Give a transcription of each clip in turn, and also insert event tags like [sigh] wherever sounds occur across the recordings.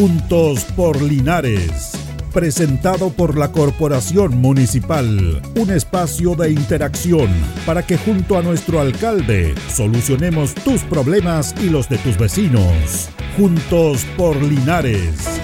Juntos por Linares. Presentado por la Corporación Municipal. Un espacio de interacción para que junto a nuestro alcalde solucionemos tus problemas y los de tus vecinos. Juntos por Linares.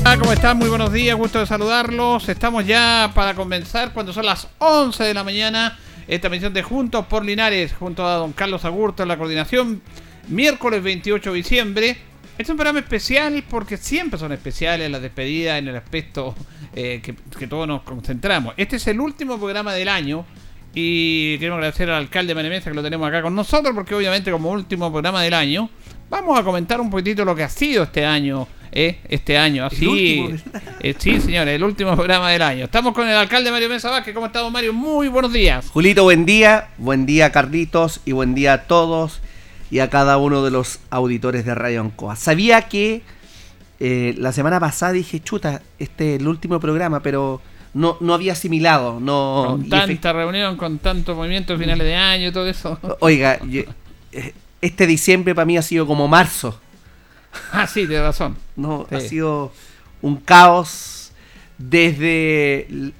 Hola, ¿cómo están? Muy buenos días, gusto de saludarlos. Estamos ya para comenzar cuando son las 11 de la mañana esta misión de Juntos por Linares, junto a don Carlos Agurto en la coordinación, miércoles 28 de diciembre. Este es un programa especial porque siempre son especiales las despedidas en el aspecto eh, que, todos nos concentramos. Este es el último programa del año y queremos agradecer al alcalde de Mesa que lo tenemos acá con nosotros porque obviamente como último programa del año vamos a comentar un poquitito lo que ha sido este año eh, este año. Así, eh, sí, señores, el último programa del año. Estamos con el alcalde Mario Mesa Vázquez. ¿Cómo estamos, Mario? Muy buenos días. Julito, buen día. Buen día, Carlitos. Y buen día a todos y a cada uno de los auditores de Radio Ancoa. Sabía que eh, la semana pasada dije, chuta, este es el último programa, pero no, no había asimilado. No, con tanta reunión, con tantos movimientos finales de año y todo eso. Oiga, eh, [laughs] este diciembre para mí ha sido como marzo. Ah, sí, tienes razón. No, ha sido un caos desde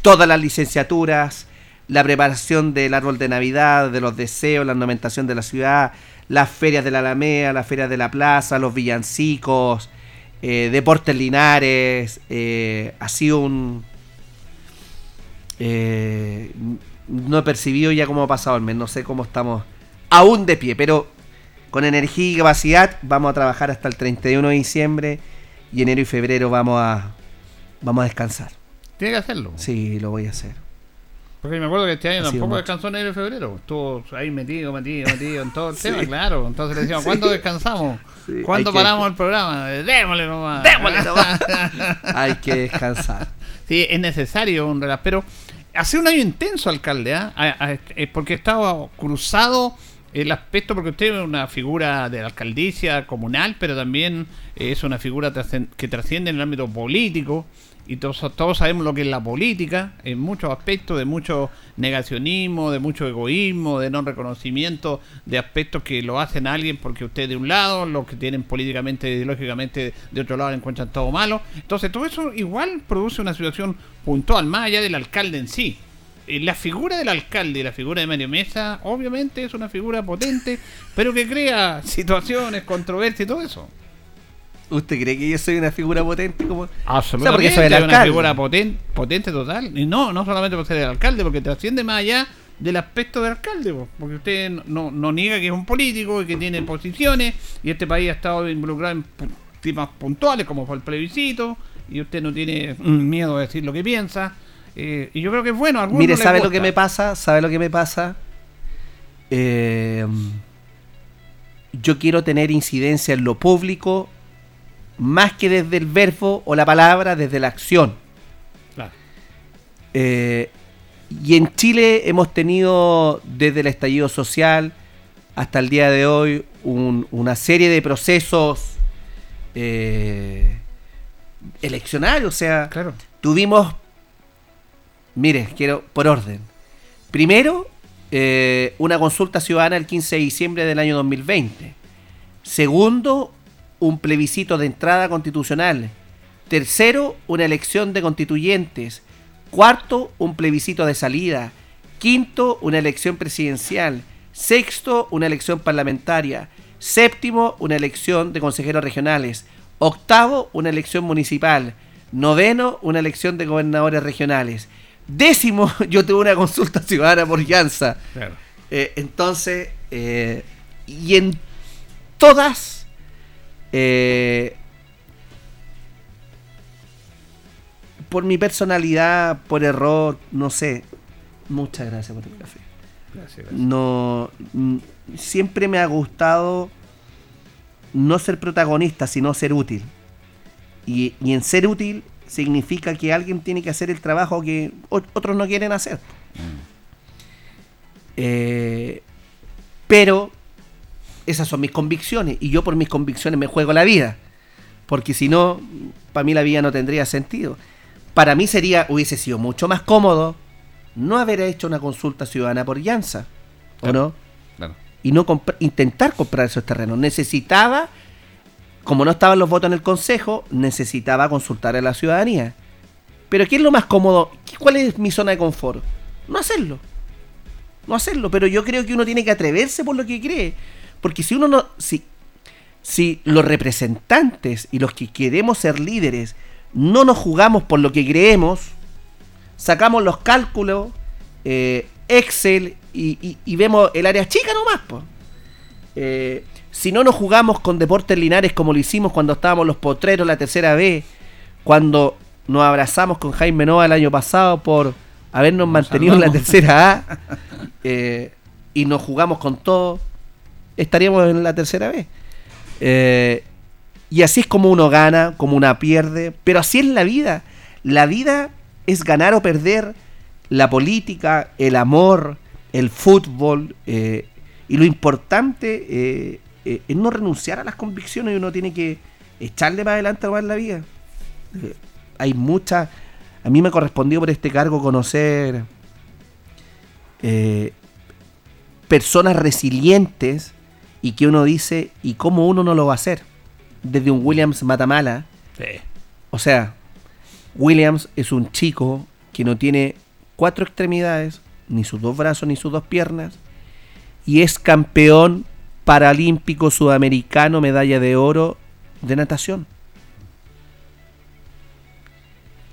todas las licenciaturas, la preparación del árbol de Navidad, de los deseos, la ornamentación de la ciudad, las ferias de la Alameda, las ferias de la plaza, los villancicos, eh, deportes linares. Eh, ha sido un. Eh, no he percibido ya cómo ha pasado el mes, no sé cómo estamos aún de pie, pero con energía y capacidad vamos a trabajar hasta el 31 de diciembre y enero y febrero vamos a, vamos a descansar. Tiene que hacerlo. Sí, lo voy a hacer. Porque me acuerdo que este año tampoco descansó enero y febrero. Estuvo ahí metido, metido, metido en todo el [laughs] tema, claro. Entonces le decíamos, ¿cuándo descansamos? Sí, ¿Cuándo paramos el programa? Démosle nomás. Démosle nomás. [laughs] hay que descansar. Sí, es necesario un relajo. Pero hace un año intenso, alcalde, ¿eh? porque estaba cruzado el aspecto, porque usted es una figura de la alcaldicia comunal, pero también es una figura que trasciende en el ámbito político, y todos, todos sabemos lo que es la política, en muchos aspectos, de mucho negacionismo, de mucho egoísmo, de no reconocimiento de aspectos que lo hacen a alguien porque usted de un lado, los que tienen políticamente, ideológicamente de otro lado encuentran todo malo. Entonces todo eso igual produce una situación puntual, más allá del alcalde en sí. La figura del alcalde y la figura de Mario Mesa, obviamente es una figura potente, pero que crea situaciones, controversias y todo eso. ¿Usted cree que yo soy una figura potente? Como... Absolutamente, o sea, porque soy una figura potente, potente total. Y no, no solamente por ser el alcalde, porque trasciende más allá del aspecto del alcalde, porque usted no, no niega que es un político y que tiene posiciones, y este país ha estado involucrado en temas puntuales, como fue el plebiscito, y usted no tiene miedo de decir lo que piensa. Eh, y yo creo que es bueno. Mire, ¿sabe lo que me pasa? ¿Sabe lo que me pasa? Eh, yo quiero tener incidencia en lo público más que desde el verbo o la palabra, desde la acción. Claro. Eh, y en Chile hemos tenido desde el estallido social hasta el día de hoy una serie de procesos eh, eleccionarios. O sea, claro. tuvimos Mire, quiero por orden. Primero, eh, una consulta ciudadana el 15 de diciembre del año 2020. Segundo, un plebiscito de entrada constitucional. Tercero, una elección de constituyentes. Cuarto, un plebiscito de salida. Quinto, una elección presidencial. Sexto, una elección parlamentaria. Séptimo, una elección de consejeros regionales. Octavo, una elección municipal. Noveno, una elección de gobernadores regionales. Décimo, [laughs] yo tuve una consulta [laughs] ciudadana por Llanza. Eh, entonces, eh, y en todas, eh, por mi personalidad, por error, no sé. Muchas gracias por el café. Gracias, No, siempre me ha gustado no ser protagonista, sino ser útil. Y, y en ser útil significa que alguien tiene que hacer el trabajo que otros no quieren hacer. Eh, pero esas son mis convicciones y yo por mis convicciones me juego la vida. Porque si no, para mí la vida no tendría sentido. Para mí sería, hubiese sido mucho más cómodo no haber hecho una consulta ciudadana por Llanza. ¿O no? y no intentar comprar esos terrenos. Necesitaba, como no estaban los votos en el Consejo, necesitaba consultar a la ciudadanía. Pero ¿qué es lo más cómodo? ¿Cuál es mi zona de confort? No hacerlo. No hacerlo. Pero yo creo que uno tiene que atreverse por lo que cree. Porque si uno no. Si, si los representantes y los que queremos ser líderes no nos jugamos por lo que creemos, sacamos los cálculos, eh, Excel y, vemos el área chica nomás. Eh, si no nos jugamos con deportes linares como lo hicimos cuando estábamos los potreros la tercera vez, cuando nos abrazamos con Jaime Nova el año pasado por habernos mantenido en la tercera A [laughs] eh, y nos jugamos con todo, estaríamos en la tercera vez. Eh, y así es como uno gana, como una pierde, pero así es la vida. La vida es ganar o perder la política, el amor, el fútbol. Eh, y lo importante eh, eh, es no renunciar a las convicciones y uno tiene que echarle para adelante a la vida. hay muchas. A mí me correspondió por este cargo conocer personas resilientes y que uno dice, ¿y cómo uno no lo va a hacer? Desde un Williams Matamala. O sea, Williams es un chico que no tiene cuatro extremidades, ni sus dos brazos, ni sus dos piernas, y es campeón paralímpico sudamericano, medalla de oro de natación.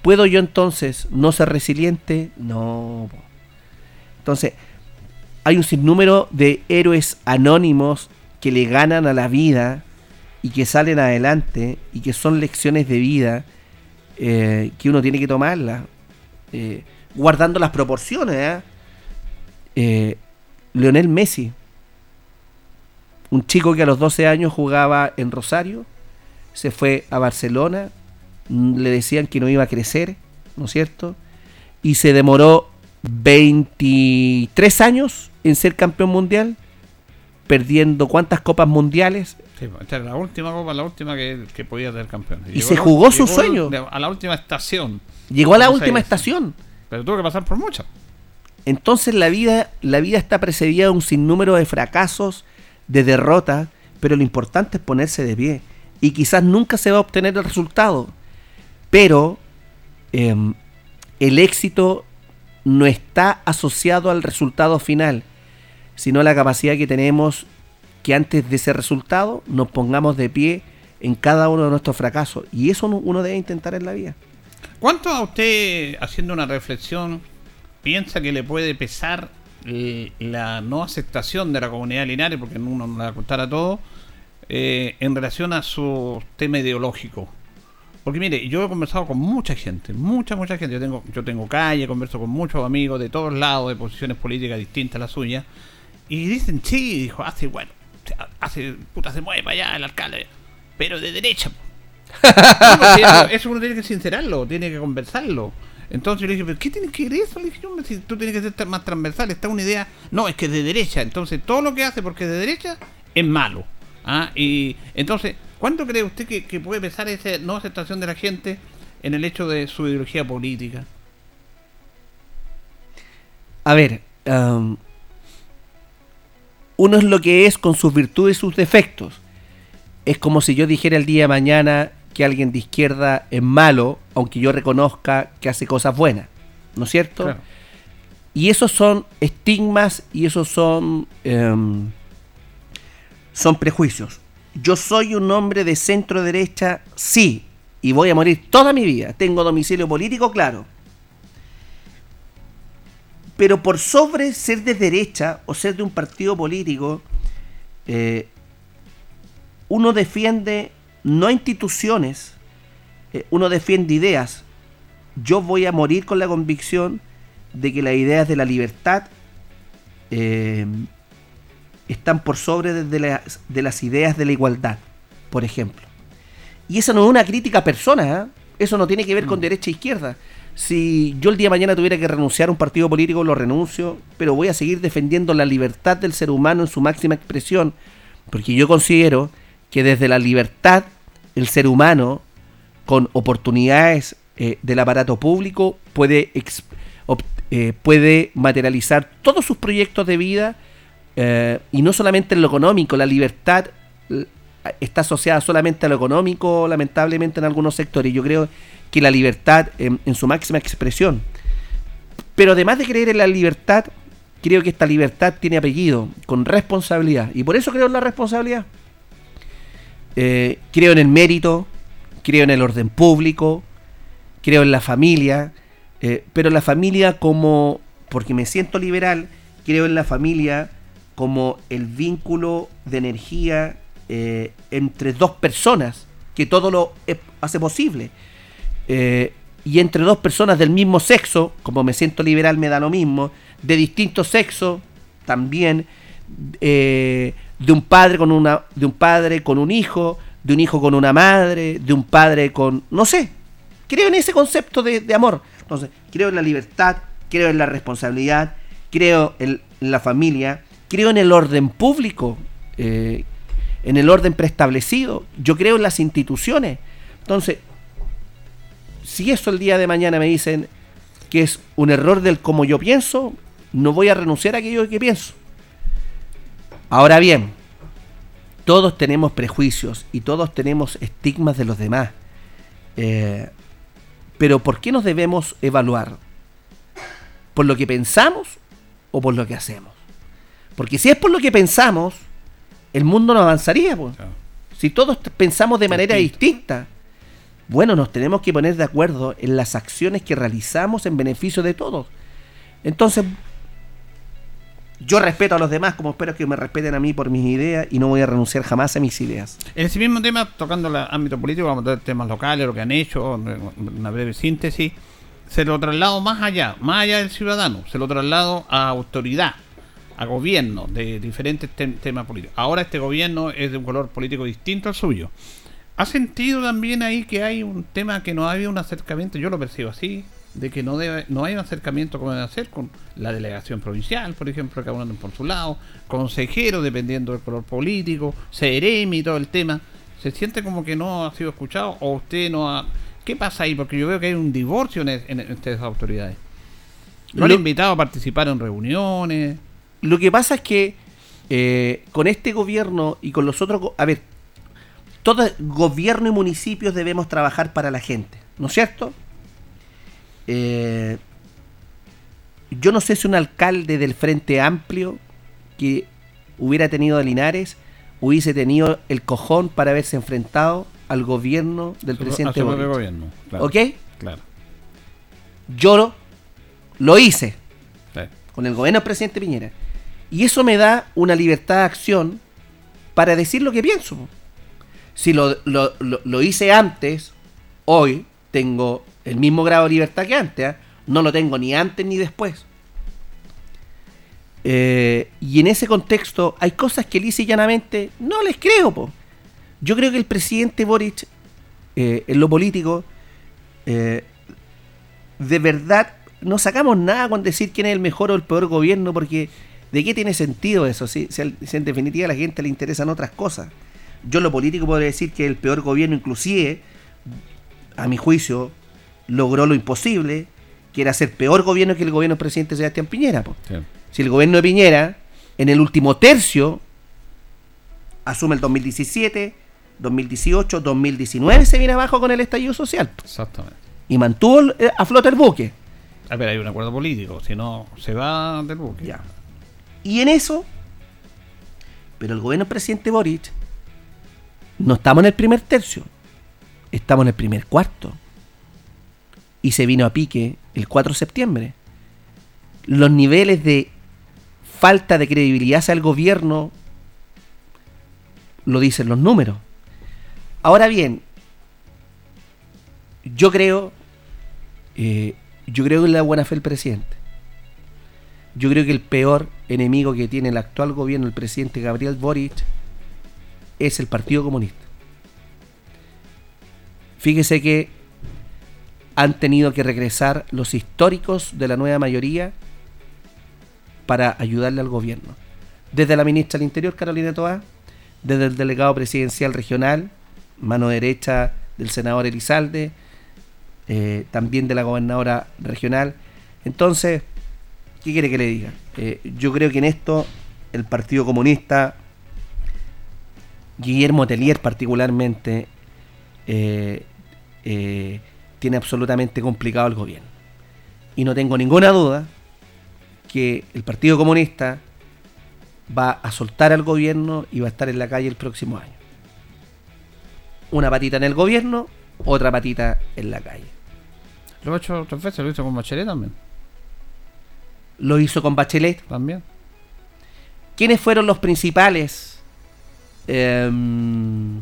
¿Puedo yo entonces no ser resiliente? No. Entonces, hay un sinnúmero de héroes anónimos que le ganan a la vida y que salen adelante y que son lecciones de vida eh, que uno tiene que tomarlas. Eh, guardando las proporciones. ¿eh? ¿eh? Leonel Messi, un chico que a los 12 años jugaba en Rosario, se fue a Barcelona, mm, le decían que no iba a crecer, ¿no es cierto? Y se demoró 23 años en ser campeón mundial, perdiendo cuántas copas mundiales. la última copa, la última que, podía ser campeón. Y, se jugó su sueño. A la última estación. Llegó a la última estación. Pero tuvo que pasar por muchas. Entonces la vida, la vida está precedida de un sinnúmero de fracasos, de derrotas, pero lo importante es ponerse de pie. Y quizás nunca se va a obtener el resultado, pero em, el éxito no está asociado al resultado final, sino a la capacidad que tenemos que antes de ese resultado nos pongamos de pie en cada uno de nuestros fracasos. Y eso uno debe intentar en la vida. ¿Cuánto a usted, haciendo una reflexión, piensa que le puede pesar la no aceptación de la comunidad Linares, porque uno no le va a contar a todo, eh, en relación a su tema ideológico? Porque mire, yo he conversado con mucha gente, mucha, mucha gente. Yo tengo, yo tengo calle, converso con muchos amigos de todos lados, de posiciones políticas distintas a las suyas. Y dicen, sí, dijo, hace, bueno, hace, puta, se mueve para allá el alcalde, pero de derecha. [laughs] eso uno tiene que sincerarlo, tiene que conversarlo. Entonces yo le dije, ¿pero qué tiene que ver eso? Le dije, si tú tienes que ser más transversal, está una idea. No, es que es de derecha. Entonces todo lo que hace porque es de derecha es malo. ¿ah? Y entonces, ¿cuánto cree usted que, puede pesar esa no aceptación de la gente en el hecho de su ideología política? A ver, um, uno es lo que es con sus virtudes y sus defectos. Es como si yo dijera el día de mañana, que alguien de izquierda es malo, aunque yo reconozca que hace cosas buenas, ¿no es cierto? Y esos son estigmas y esos son, em, son prejuicios. Yo soy un hombre de centro derecha, sí, y voy a morir toda mi vida. Tengo domicilio político, claro. Pero por sobre ser de derecha o ser de un partido político, eh, uno defiende no instituciones, eh, uno defiende ideas. Yo voy a morir con la convicción de que las ideas de la libertad eh, están por sobre de las, de las, ideas de la igualdad, por ejemplo. Y eso no es una crítica a personas, ¿eh? eso no tiene que ver con mm. derecha e izquierda. Si yo el día de mañana tuviera que renunciar a un partido político, lo renuncio, pero voy a seguir defendiendo la libertad del ser humano en su máxima expresión, porque yo considero que desde la libertad el ser humano con oportunidades eh, del aparato público puede, eh, puede materializar todos sus proyectos de vida Eh, y no solamente en lo económico, la libertad está asociada solamente a lo económico, lamentablemente en algunos sectores. Yo creo que la libertad en su máxima expresión. Pero además de creer en la libertad, creo que esta libertad tiene apellido, con responsabilidad. Y por eso creo en la responsabilidad. Eh, creo en el mérito, creo en el orden público, creo en la familia, eh, pero la familia como, porque me siento liberal, creo en la familia como el vínculo de energía eh, entre dos personas, que todo lo hace posible. y entre dos personas del mismo sexo, como me siento liberal me da lo mismo, de distinto sexo también, de un padre con una, de un padre con un hijo, de un hijo con una madre, de un padre con, no sé, creo en ese concepto de, amor. Entonces, creo en la libertad, creo en la responsabilidad, creo en, la familia, creo en el orden público, eh, en el orden preestablecido, yo creo en las instituciones. Entonces, si eso el día de mañana me dicen que es un error del como yo pienso, no voy a renunciar a aquello que pienso. Ahora bien, todos tenemos prejuicios y todos tenemos estigmas de los demás. Eh, pero ¿por qué nos debemos evaluar? ¿Por lo que pensamos o por lo que hacemos? Porque si es por lo que pensamos, el mundo no avanzaría. Si todos pensamos de manera distinta, bueno, nos tenemos que poner de acuerdo en las acciones que realizamos en beneficio de todos. Entonces, yo respeto a los demás como espero que me respeten a mí por mis ideas y no voy a renunciar jamás a mis ideas. En ese mismo tema, tocando el ámbito político, vamos a ver temas locales, lo que han hecho, una breve síntesis. Se lo traslado más allá, más allá del ciudadano, se lo traslado a autoridad, a gobierno de diferentes temas políticos. Ahora este gobierno es de un color político distinto al suyo. ¿Ha sentido también ahí que hay un tema que no ha habido un acercamiento? Yo lo percibo así, de que no debe, no hay un acercamiento como debe hacer con la delegación provincial, por ejemplo, que uno por su lado, consejero, dependiendo del color político, seremi y todo el tema. ¿Se siente como que no ha sido escuchado o usted no ha... ¿Qué pasa ahí? Porque yo veo que hay un divorcio en, en, estas autoridades. No han invitado a participar en reuniones. Lo que pasa es que eh, con este gobierno y con los otros... A ver, todo gobierno y municipios debemos trabajar para la gente, ¿no es cierto? Eh, yo no sé si un alcalde del Frente Amplio que hubiera tenido a Linares hubiese tenido el cojón para haberse enfrentado al gobierno del presidente Gobierno, ¿Ok? Claro. Yo lo, hice con el gobierno del presidente Piñera. Y eso me da una libertad de acción para decir lo que pienso. Si lo, lo hice antes, hoy tengo el mismo grado de libertad que antes. ¿ah? No lo tengo ni antes ni después. Eh, y en ese contexto hay cosas que lisa y llanamente no les creo. Po. Yo creo que el presidente Boric, eh, en lo político, eh, de verdad no sacamos nada con decir quién es el mejor o el peor gobierno, porque ¿de qué tiene sentido eso? Si, si en definitiva a la gente le interesan otras cosas. Yo en lo político puedo decir que el peor gobierno, inclusive, a mi juicio, logró lo imposible, que era ser peor gobierno que el gobierno del presidente Sebastián Piñera. Si el gobierno de Piñera, en el último tercio, asume el 2017, 2018, 2019, se viene abajo con el estallido social. Exactamente. Y mantuvo eh, a flote el buque. A ver, hay un acuerdo político, si no, se va del buque. Ya. Y en eso, pero el gobierno del presidente Boric, no estamos en el primer tercio, estamos en el primer cuarto y se vino a pique el 4 de septiembre. Los niveles de falta de credibilidad hacia el gobierno lo dicen los números. Ahora bien, yo creo, eh, yo creo en la buena fe del presidente. Yo creo que el peor enemigo que tiene el actual gobierno, el presidente Gabriel Boric, es el Partido Comunista. Fíjese que han tenido que regresar los históricos de la nueva mayoría para ayudarle al gobierno. Desde la ministra del Interior, Carolina Toá, desde el delegado presidencial regional, mano derecha del senador Elizalde, eh, también de la gobernadora regional. Entonces, ¿qué quiere que le diga? Eh, yo creo que en esto el Partido Comunista, Guillermo Telier particularmente, eh, tiene absolutamente complicado el gobierno. Y no tengo ninguna duda que el Partido Comunista va a soltar al gobierno y va a estar en la calle el próximo año. Una patita en el gobierno, otra patita en la calle. Lo ha hecho otras veces, lo hizo con Bachelet también. Lo hizo con Bachelet. También. ¿Quiénes fueron los principales? em,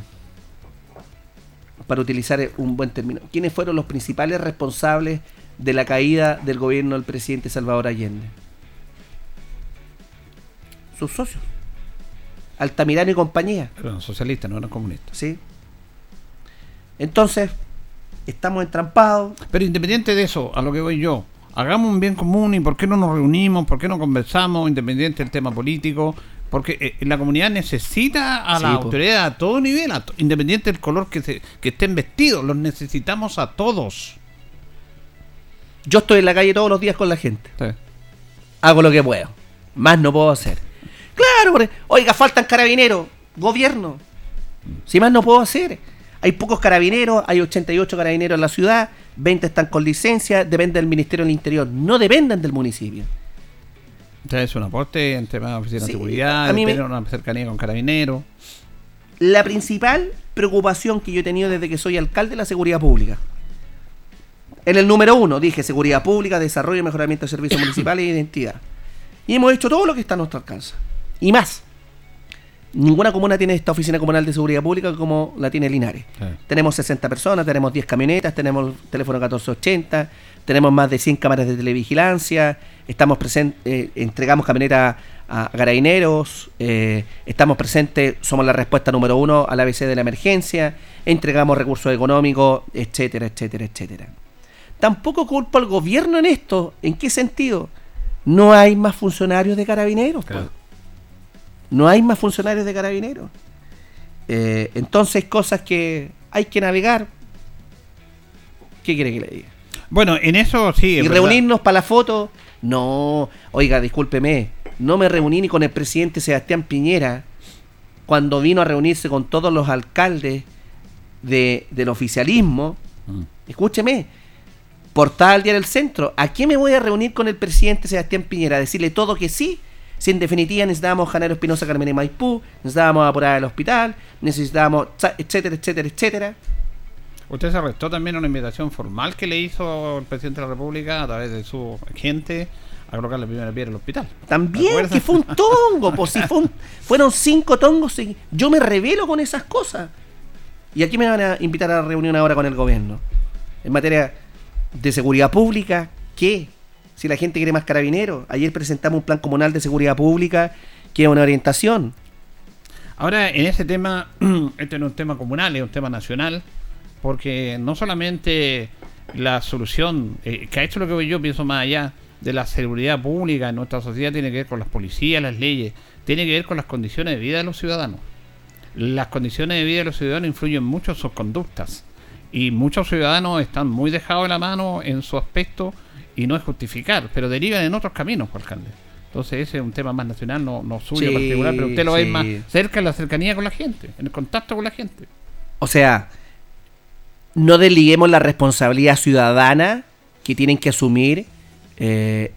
para utilizar un buen término. ¿Quiénes fueron los principales responsables de la caída del gobierno del presidente Salvador Allende? Sus socios. Altamirano y compañía. Eran socialistas, no eran comunistas. ¿Sí? Entonces, estamos entrampados. Pero independiente de eso, a lo que voy yo, hagamos un bien común y por qué no nos reunimos, por qué no conversamos, independiente del tema político, porque eh, la comunidad necesita a Sí, la po. autoridad a todo nivel, a to- independiente del color que, se, que estén vestidos, los necesitamos a todos. Yo estoy en la calle todos los días con la gente. Hago lo que puedo. Más no puedo hacer. Claro, porque, oiga, faltan carabineros. Gobierno. Si más no puedo hacer. Hay pocos carabineros, hay 88 carabineros en la ciudad, 20 están con licencia, depende del Ministerio del Interior, no dependen del municipio. Sea, es un aporte en temas de oficina Sí, de seguridad, de me- una cercanía con carabineros. La principal preocupación que yo he tenido desde que soy alcalde es la seguridad pública. En el número uno dije seguridad pública, desarrollo y mejoramiento de servicios [coughs] municipales e identidad. Y hemos hecho todo lo que está a nuestro alcance. Y más. Ninguna comuna tiene esta oficina comunal de seguridad pública como la tiene Linares. Sí. Tenemos 60 personas, tenemos 10 camionetas, tenemos teléfono 1480, tenemos más de 100 cámaras de televigilancia, estamos presentes, entregamos camionetas a carabineros, eh, estamos presentes, somos la respuesta número uno al ABC de la emergencia, entregamos recursos económicos, etcétera, etcétera, etcétera. Tampoco culpo al gobierno en esto. ¿En qué sentido? No hay más funcionarios de carabineros. pues. Claro. No hay más funcionarios de carabineros. Eh, entonces, cosas que hay que navegar. ¿Qué quiere que le diga? Bueno, en eso sí. y reunirnos para la foto. No, oiga, discúlpeme. No me reuní ni con el presidente Sebastián Piñera cuando vino a reunirse con todos los alcaldes de, del oficialismo. Mm. Escúcheme. Portada al día del centro. ¿A qué me voy a reunir con el presidente Sebastián Piñera? ¿A decirle todo que sí? Si en definitiva necesitábamos Janero Espinosa Carmen y Maipú, necesitábamos apurar el hospital, necesitábamos, etcétera, etcétera, etcétera. Usted se arrestó también a una invitación formal que le hizo el presidente de la República a través de su gente a colocar la primera piedra en el hospital. ¿Te También, que fue un tongo, pues si fue un- [laughs] fueron cinco tongos. segui- Yo me revelo con esas cosas. Y aquí me van a invitar a la reunión ahora con el gobierno. En materia de seguridad pública, ¿qué? Si la gente quiere más carabineros. Ayer presentamos un plan comunal de seguridad pública que es una orientación. Ahora, en ese tema, [clears throat] este no es un tema comunal, es un tema nacional, porque no solamente la solución, eh, que a esto es lo que yo pienso más allá de la seguridad pública en nuestra sociedad, tiene que ver con las policías, las leyes, tiene que ver con las condiciones de vida de los ciudadanos. Las condiciones de vida de los ciudadanos influyen mucho en sus conductas, y muchos ciudadanos están muy dejados de la mano en su aspecto, y no es justificar, pero derivan en otros caminos, alcalde. Entonces ese es un tema más nacional, no, no suyo Sí, particular, pero usted lo ve sí. más cerca en la cercanía con la gente, en el contacto con la gente. O sea, no desliguemos la responsabilidad ciudadana que tienen que asumir eh,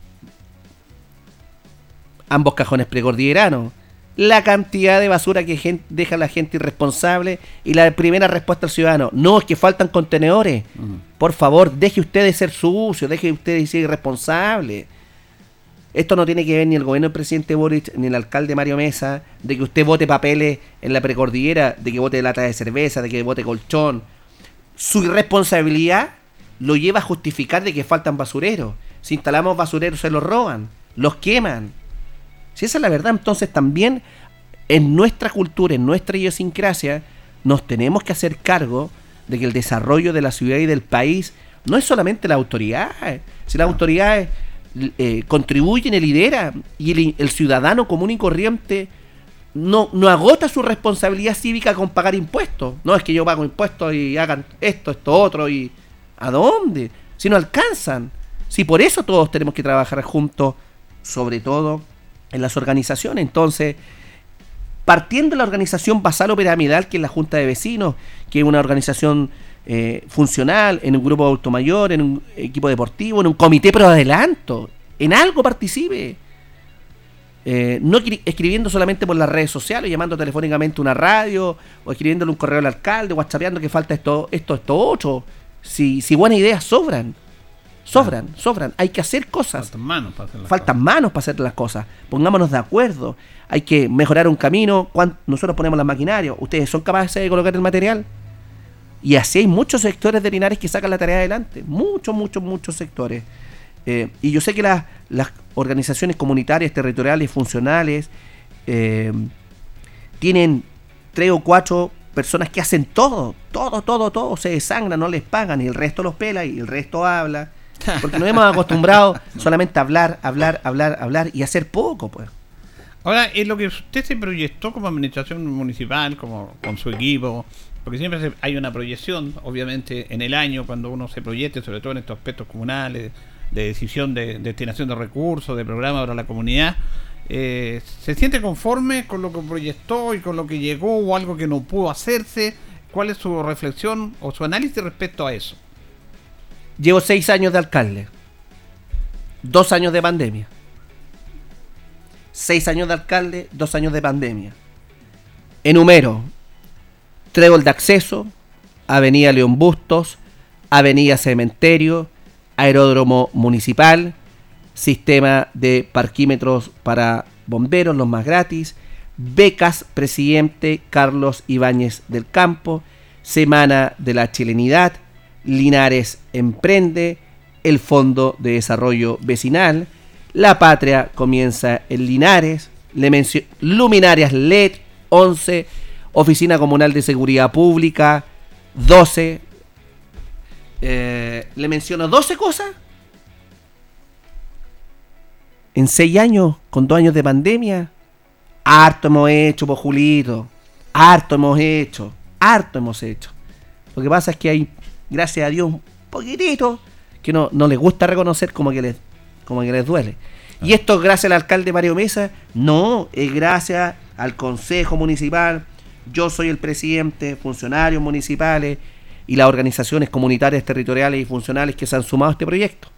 ambos cajones precordilleranos. La cantidad de basura que deja la gente irresponsable y la primera respuesta al ciudadano. No, es que faltan contenedores. Por favor, deje usted de ser sucio, deje usted de ser irresponsable. Esto no tiene que ver ni el gobierno del presidente Boric ni el alcalde Mario Mesa, de que usted vote papeles en la precordillera, de que vote lata de cerveza, de que vote colchón. Su irresponsabilidad lo lleva a justificar de que faltan basureros. Si instalamos basureros se los roban, los queman. Si esa es la verdad, entonces también en nuestra cultura, en nuestra idiosincrasia, nos tenemos que hacer cargo de que el desarrollo de la ciudad y del país no es solamente la autoridad. Si las autoridades eh, contribuyen y lideran, y el, el ciudadano común y corriente no, no agota su responsabilidad cívica con pagar impuestos. No es que yo pago impuestos y hagan esto, esto, otro, y ¿a dónde? Si no alcanzan. Si por eso todos tenemos que trabajar juntos, sobre todo en las organizaciones. Entonces, partiendo de la organización basal o piramidal, que es la Junta de Vecinos, que es una organización eh, funcional, en un grupo de automayor, en un equipo deportivo, en un comité pero adelanto, en algo participe. Eh, no escribiendo solamente por las redes sociales, llamando telefónicamente a una radio, o escribiéndole un correo al alcalde, whatsappeando que falta esto, esto, esto, otro. Si, si buenas ideas sobran, sobran, sobran. Hay que hacer cosas. Faltan manos para hacer las Faltan cosas. manos para hacer las cosas. Pongámonos de acuerdo. Hay que mejorar un camino. Nosotros ponemos la maquinaria. ¿Ustedes son capaces de colocar el material? Y así hay muchos sectores de Linares que sacan la tarea adelante. Muchos, muchos, muchos sectores. Eh, y yo sé que las, las organizaciones comunitarias, territoriales, funcionales, eh, tienen tres o cuatro personas que hacen todo, todo, todo, todo, se desangran, no les pagan, y el resto los pela y el resto habla. Porque nos hemos acostumbrado [laughs] solamente a hablar, hablar, hablar, hablar y hacer poco, pues. Ahora, en lo que usted se proyectó como administración municipal, como con su equipo, porque siempre hay una proyección, obviamente, en el año, cuando uno se proyecte, sobre todo en estos aspectos comunales, de decisión de, destinación de recursos, de programas para la comunidad, eh, ¿se siente conforme con lo que proyectó y con lo que llegó o algo que no pudo hacerse? ¿Cuál es su reflexión o su análisis respecto a eso? Llevo seis años de alcalde. Dos años de pandemia. Seis años de alcalde, dos años de pandemia. Enumero. Trébol de acceso, Avenida León Bustos, Avenida Cementerio, Aeródromo Municipal, Sistema de parquímetros para bomberos, los más gratis, becas Presidente Carlos Ibáñez del Campo, Semana de la Chilenidad, Linares Emprende, el Fondo de Desarrollo Vecinal, La Patria comienza en Linares, Luminarias LED 11, Oficina Comunal de Seguridad Pública 12, eh, le menciono 12 cosas. En 6 años, con 2 años de pandemia, harto hemos hecho, po Julito. Harto hemos hecho. Harto hemos hecho. Lo que pasa es que hay, gracias a Dios, un poquitito que no, no les gusta reconocer como que les, como que les duele. Y esto es gracias al alcalde Mario Mesa, no, es gracias al Consejo Municipal. Yo soy el presidente, funcionarios municipales y las organizaciones comunitarias, territoriales y funcionales que se han sumado a este proyecto.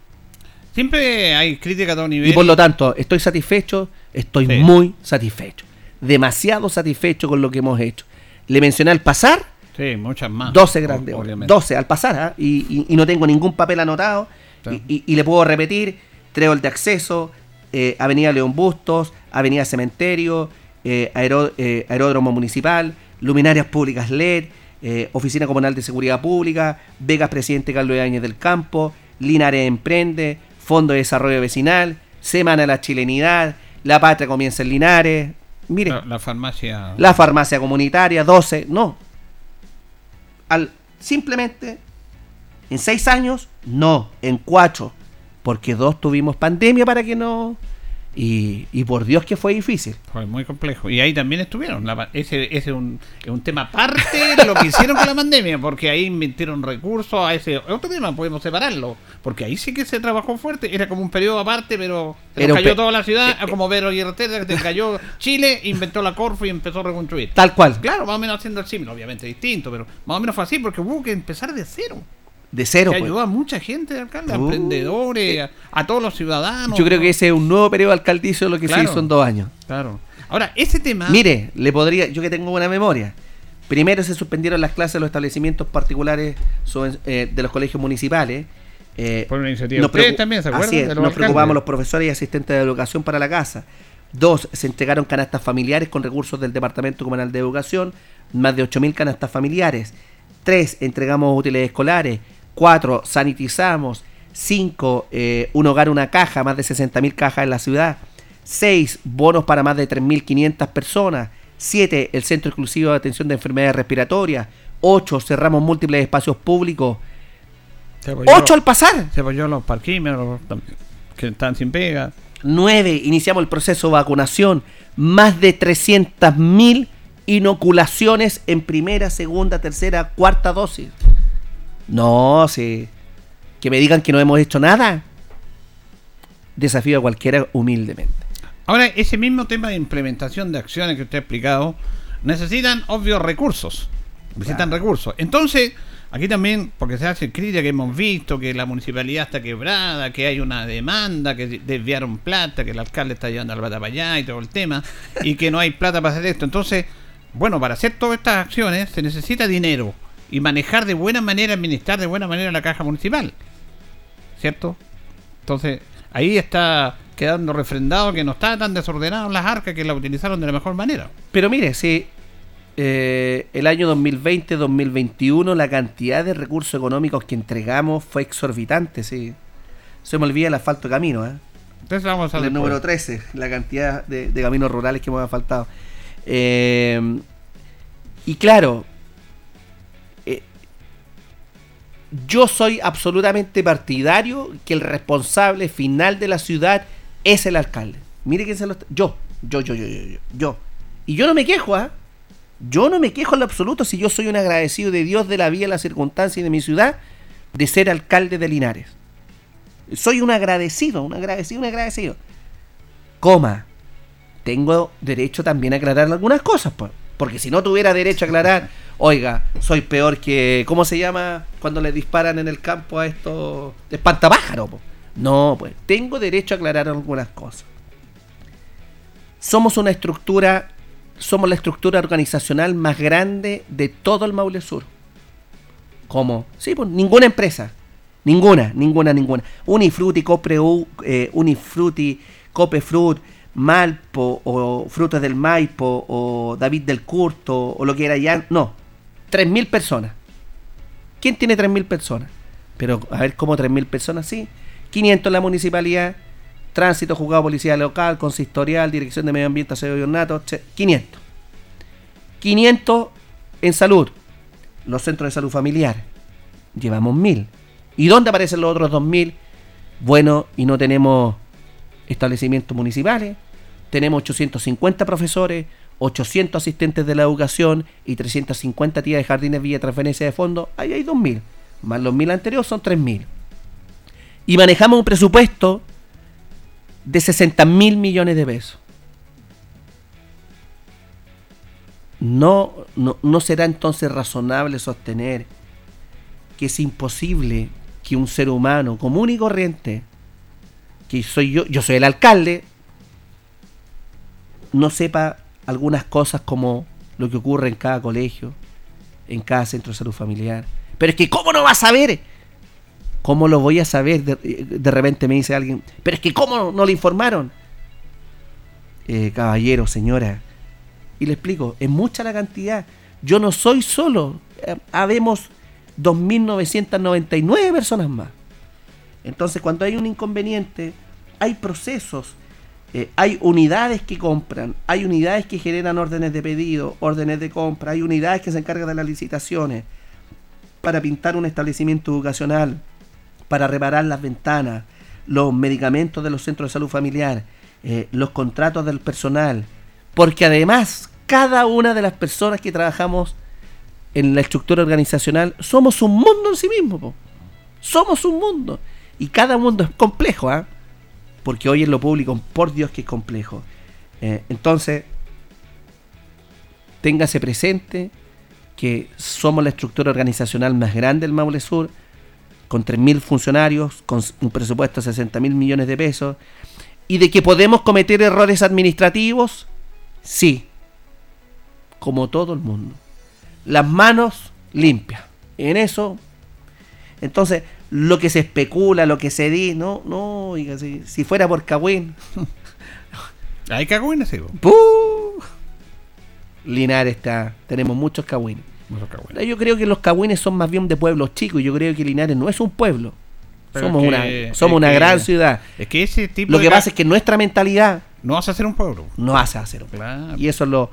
Siempre hay crítica a todo nivel. Y por lo tanto, estoy satisfecho, estoy Sí. muy satisfecho. Demasiado satisfecho con lo que hemos hecho. Le mencioné al pasar Sí, muchas más. 12 grandes obviamente. 12 al pasar, ¿ah? y, y- y no tengo ningún papel anotado. Sí. Y, le puedo repetir: Trébol de Acceso, eh, Avenida León Bustos, Avenida Cementerio, eh, aeró- eh, Aeródromo Municipal, Luminarias Públicas LED, eh, Oficina Comunal de Seguridad Pública, Vegas Presidente Carlos Áñez del Campo, Linares Emprende, Fondo de Desarrollo Vecinal, Semana de la Chilenidad, La Patria comienza en Linares. Mire, La, la farmacia. la farmacia comunitaria, 12, no. Al, simplemente, en seis años, no, en cuatro. Porque dos tuvimos pandemia para que no... Y, y por Dios que fue difícil. Fue muy complejo. Y ahí también estuvieron. La ese ese es un, un tema aparte de lo que hicieron con la pandemia, porque ahí invirtieron recursos a ese otro tema, podemos separarlo. Porque ahí sí que se trabajó fuerte. Era como un periodo aparte, pero se nos cayó toda la ciudad, eh, eh. como Vero y que se cayó Chile, inventó la Corfo y empezó a reconstruir. Tal cual. Claro, más o menos haciendo el símil, obviamente distinto, pero más o menos fue así, porque hubo que empezar de cero. De cero. que pues. ayudó a mucha gente, alcalde, a Uh, emprendedores, a, a todos los ciudadanos. Yo creo que ese es un nuevo periodo alcaldicio lo que Claro. se hizo en dos años. Claro. Ahora, ese tema. Mire, le podría, yo que tengo buena memoria. Primero se suspendieron las clases de los establecimientos particulares eh, de los colegios municipales. Eh, Por una iniciativa de nos ustedes también, ¿se acuerdan? Así es, de los nos preocupamos los profesores y asistentes de educación para la casa. Dos, se entregaron canastas familiares con recursos del Departamento Comunal de Educación, más de 8.000 canastas familiares. Tres, entregamos útiles escolares. Cuatro, sanitizamos. Cinco, eh, un hogar, una caja, más de 60.000 cajas en la ciudad. 6. Bonos para más de 3.500 personas. 7. El Centro Exclusivo de Atención de Enfermedades Respiratorias. 8. Cerramos múltiples espacios públicos. Se apoyó- 8 al pasar. Se apoyó los parquímetros que están sin pega. 9. Iniciamos el proceso de vacunación. Más de 300.000 inoculaciones en primera, segunda, tercera, cuarta dosis. No, sí. Que me digan que no hemos hecho nada. Desafío a cualquiera humildemente. Ahora, ese mismo tema de implementación de acciones que usted ha explicado, necesitan obvios recursos. Necesitan recursos. Entonces, aquí también, porque se hace crítica que hemos visto que la municipalidad está quebrada, que hay una demanda, que desviaron plata, que el alcalde está llevando la plata para allá y todo el tema, y que no hay plata para hacer esto. Entonces, bueno, para hacer todas estas acciones se necesita dinero y manejar de buena manera, administrar de buena manera la caja municipal. ¿Cierto? Entonces, ahí está quedando refrendado que no está tan desordenado las arcas que la utilizaron de la mejor manera. Pero mire, si eh, el año 2020-2021 la cantidad de recursos económicos que entregamos fue exorbitante, sí. Se me olvida el asfalto de camino, ¿eh? Entonces vamos a El número 13, la cantidad de, de caminos rurales que hemos asfaltado. Eh, y claro, yo soy absolutamente partidario que el responsable final de la ciudad es el alcalde. Mire que se lo está- yo, yo, yo, yo, yo, yo. Y yo no me quejo, ¿ah? Yo no me quejo en lo absoluto si yo soy un agradecido de Dios, de la vida, la circunstancia y de mi ciudad, de ser alcalde de Linares. Soy un agradecido, un agradecido, un agradecido. Coma, tengo derecho también a aclarar algunas cosas, pues. Porque si no tuviera derecho a aclarar, oiga, soy peor que. ¿Cómo se llama cuando le disparan en el campo a estos espantapájaros? po? No, pues, tengo derecho a aclarar algunas cosas. Somos una estructura, somos la estructura organizacional más grande de todo el Maule Sur. ¿Cómo? Sí, pues ninguna empresa. Ninguna, ninguna, ninguna. Unifruti, Copreu, eh, Unifruti, Copefrut, Malpo, o Frutas del Maipo, o David del Curto, o lo que era ya. No, 3.000 personas. ¿Quién tiene 3.000 personas? Pero, a ver, ¿cómo 3.000 personas? Sí. 500 en la municipalidad, tránsito, juzgado policía local, consistorial, dirección de medio ambiente, aseo y ornato, che- 500. 500 en salud, los centros de salud familiar. Llevamos 1000. ¿Y dónde aparecen los otros 2000? Bueno, y no tenemos establecimientos municipales, tenemos 850 profesores, 800 asistentes de la educación y 350 tías de jardines vía transferencia de fondos, ahí hay 2000. Más los 1000 anteriores son 3000. Y manejamos un presupuesto de 60 mil millones de pesos. No, no, no será entonces razonable sostener que es imposible que un ser humano común y corriente, que soy yo, yo soy el alcalde, no sepa algunas cosas como lo que ocurre en cada colegio, en cada centro de salud familiar. Pero es que, ¿cómo no va a saber? ¿Cómo lo voy a saber? De, de repente me dice alguien, pero es que, ¿cómo no le informaron? Eh, caballero, señora, y le explico, es mucha la cantidad. Yo no soy solo, eh, habemos 2.999 personas más. Entonces, cuando hay un inconveniente, hay procesos, eh, hay unidades que compran, hay unidades que generan órdenes de pedido, órdenes de compra, hay unidades que se encargan de las licitaciones para pintar un establecimiento educacional, para reparar las ventanas, los medicamentos de los centros de salud familiar, eh, los contratos del personal, porque además cada una de las personas que trabajamos en la estructura organizacional somos un mundo en sí mismo. Somos un mundo. Y cada mundo es complejo, ¿ah? Porque hoy en lo público, por Dios que es complejo. Eh, entonces, téngase presente que somos la estructura organizacional más grande del Maule Sur, con 3.000 funcionarios, con un presupuesto de 60 mil millones de pesos, y de que podemos cometer errores administrativos, sí, como todo el mundo. Las manos limpias. En eso, entonces, lo que se especula, lo que se dice, no, no, oiga, si, si fuera por Cagüín, [laughs] Hay cagüines, sí. Linares está, tenemos muchos Cagüines. Muchos cagüines. Yo creo que los Cagüines son más bien de pueblos chicos, yo creo que Linares no es un pueblo. Pero somos una, somos una que- gran ciudad. Es que ese tipo Lo que pasa es que nuestra mentalidad no a ser un pueblo. nos hace hacer un pueblo. Claro. Y eso es lo,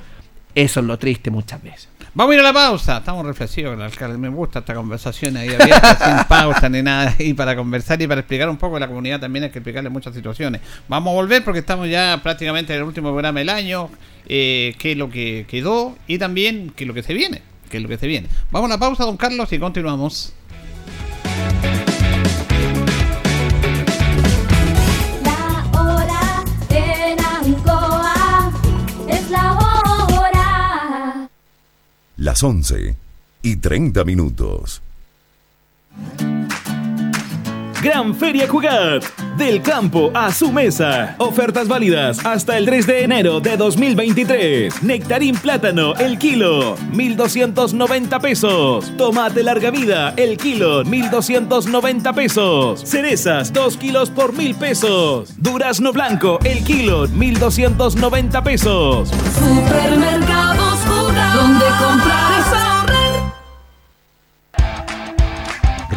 eso es lo triste muchas veces. Vamos a ir a la pausa. Estamos reflexivos con el alcalde. Me gusta esta conversación ahí abierta, [laughs] sin pausa ni nada. Y para conversar y para explicar un poco a la comunidad también hay que explicarle muchas situaciones. Vamos a volver porque estamos ya prácticamente en el último programa del año. Eh, qué es lo que quedó y también qué es lo que se viene. Qué es lo que se viene. Vamos a la pausa, don Carlos, y continuamos. Las 11 y 30 minutos. Gran Feria Jugat. Del campo a su mesa. Ofertas válidas hasta el 3 de enero de 2023. Nectarín plátano, el kilo, 1,290 pesos. Tomate larga vida, el kilo, 1,290 pesos. Cerezas, 2 kilos por 1,000 pesos. Durazno blanco, el kilo, 1,290 pesos. Supermercados Jugat. Donde comprar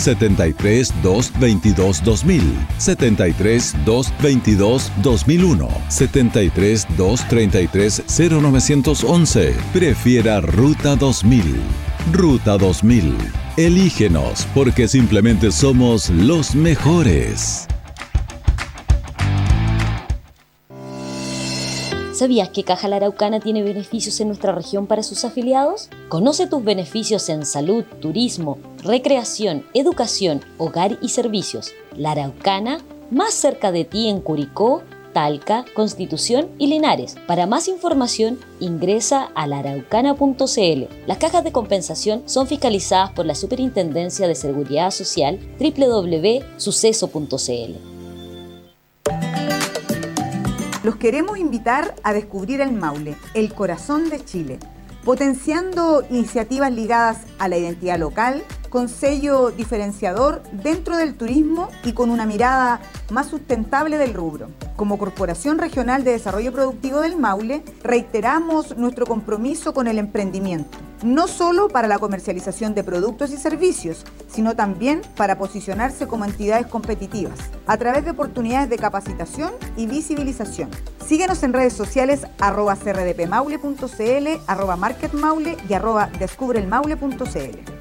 73 222 2000, 73 222 2001, 73 233 0911. Prefiera Ruta 2000. Ruta 2000. Elígenos porque simplemente somos los mejores. ¿Sabías que Caja La Araucana tiene beneficios en nuestra región para sus afiliados? Conoce tus beneficios en salud, turismo, recreación, educación, hogar y servicios. La Araucana, más cerca de ti en Curicó, Talca, Constitución y Linares. Para más información, ingresa a laraucana.cl. Las cajas de compensación son fiscalizadas por la Superintendencia de Seguridad Social www.suceso.cl. Los queremos invitar a descubrir el Maule, el corazón de Chile, potenciando iniciativas ligadas a la identidad local, con sello diferenciador dentro del turismo y con una mirada más sustentable del rubro. Como Corporación Regional de Desarrollo Productivo del Maule, reiteramos nuestro compromiso con el emprendimiento, no solo para la comercialización de productos y servicios, sino también para posicionarse como entidades competitivas, a través de oportunidades de capacitación y visibilización. Síguenos en redes sociales arroba crdpmaule.cl, arroba marketmaule y arroba descubrelmaule.cl.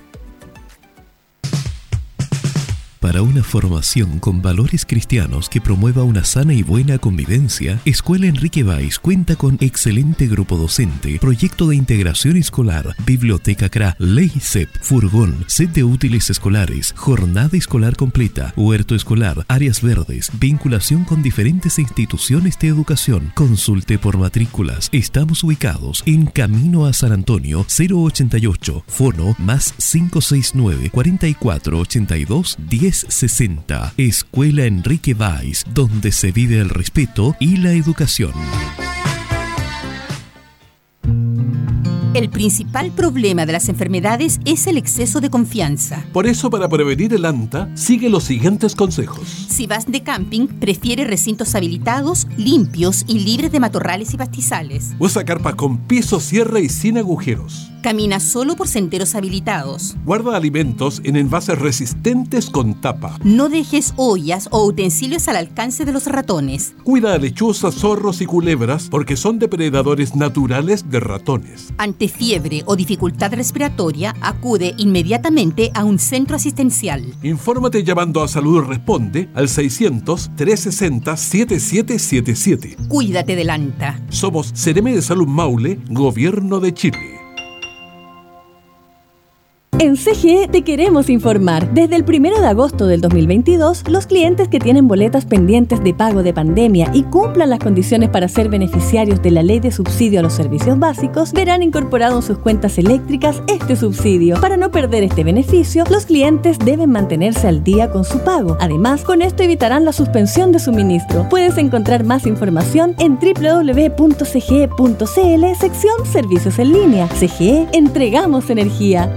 Para una formación con valores cristianos que promueva una sana y buena convivencia, Escuela Enrique Valls cuenta con excelente grupo docente, proyecto de integración escolar, biblioteca CRA, ley CEP, furgón, set de útiles escolares, jornada escolar completa, huerto escolar, áreas verdes, vinculación con diferentes instituciones de educación. Consulte por matrículas. Estamos ubicados en Camino a San Antonio 088, fono más 569 4482 10 1060. Escuela Enrique Valls, donde se vive el respeto y la educación. El principal problema de las enfermedades es el exceso de confianza. Por eso, para prevenir el ANTA, sigue los siguientes consejos. Si vas de camping, prefiere recintos habilitados, limpios y libres de matorrales y pastizales. Usa carpa con piso, cierre y sin agujeros. Camina solo por senderos habilitados. Guarda alimentos en envases resistentes con tapa. No dejes ollas o utensilios al alcance de los ratones. Cuida a lechuzas, zorros y culebras porque son depredadores naturales de ratones. Ante fiebre o dificultad respiratoria, acude inmediatamente a un centro asistencial. Infórmate llamando a Salud Responde al 600-360-7777. Cuídate del ANTA. Somos Cereme de Salud Maule, Gobierno de Chile. En CGE te queremos informar. Desde el 1 de agosto del 2022, los clientes que tienen boletas pendientes de pago de pandemia y cumplan las condiciones para ser beneficiarios de la ley de subsidio a los servicios básicos verán incorporado en sus cuentas eléctricas este subsidio. Para no perder este beneficio, los clientes deben mantenerse al día con su pago. Además, con esto evitarán la suspensión de suministro. Puedes encontrar más información en www.cge.cl sección Servicios en línea. CGE, entregamos energía.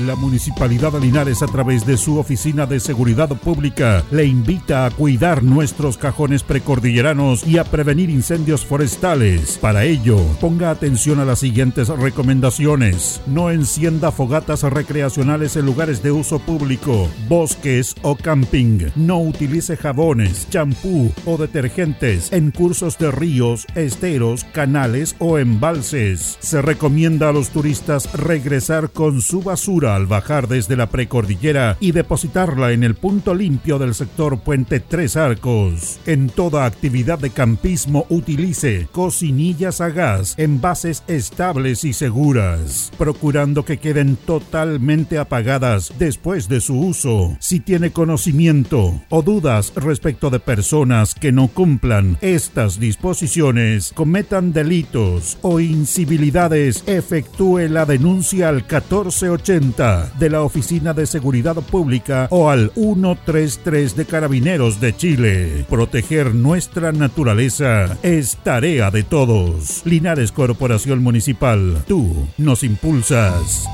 La Municipalidad de Linares a través de su Oficina de Seguridad Pública le invita a cuidar nuestros cajones precordilleranos y a prevenir incendios forestales. Para ello, ponga atención a las siguientes recomendaciones. No encienda fogatas recreacionales en lugares de uso público, bosques o camping. No utilice jabones, champú o detergentes en cursos de ríos, esteros, canales o embalses. Se recomienda a los turistas regresar con su basura al bajar desde la precordillera y depositarla en el punto limpio del sector Puente Tres Arcos. En toda actividad de campismo utilice cocinillas a gas, envases estables y seguras, procurando que queden totalmente apagadas después de su uso. Si tiene conocimiento o dudas respecto de personas que no cumplan estas disposiciones, cometan delitos o incivilidades, efectúe la denuncia al 1480 de la Oficina de Seguridad Pública o al 133 de Carabineros de Chile. Proteger nuestra naturaleza es tarea de todos. Linares Corporación Municipal, tú nos impulsas.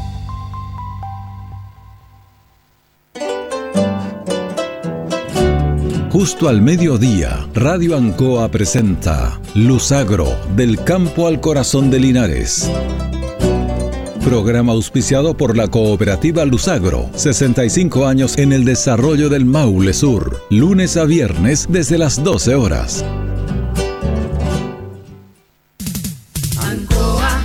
Justo al mediodía, Radio Ancoa presenta Luzagro, del campo al corazón de Linares. Programa auspiciado por la cooperativa Luzagro, 65 años en el desarrollo del Maule Sur, lunes a viernes desde las 12 horas. Ancoa,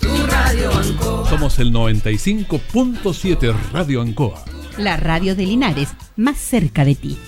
tu radio Ancoa. Somos el 95.7 Radio Ancoa. La radio de Linares, más cerca de ti.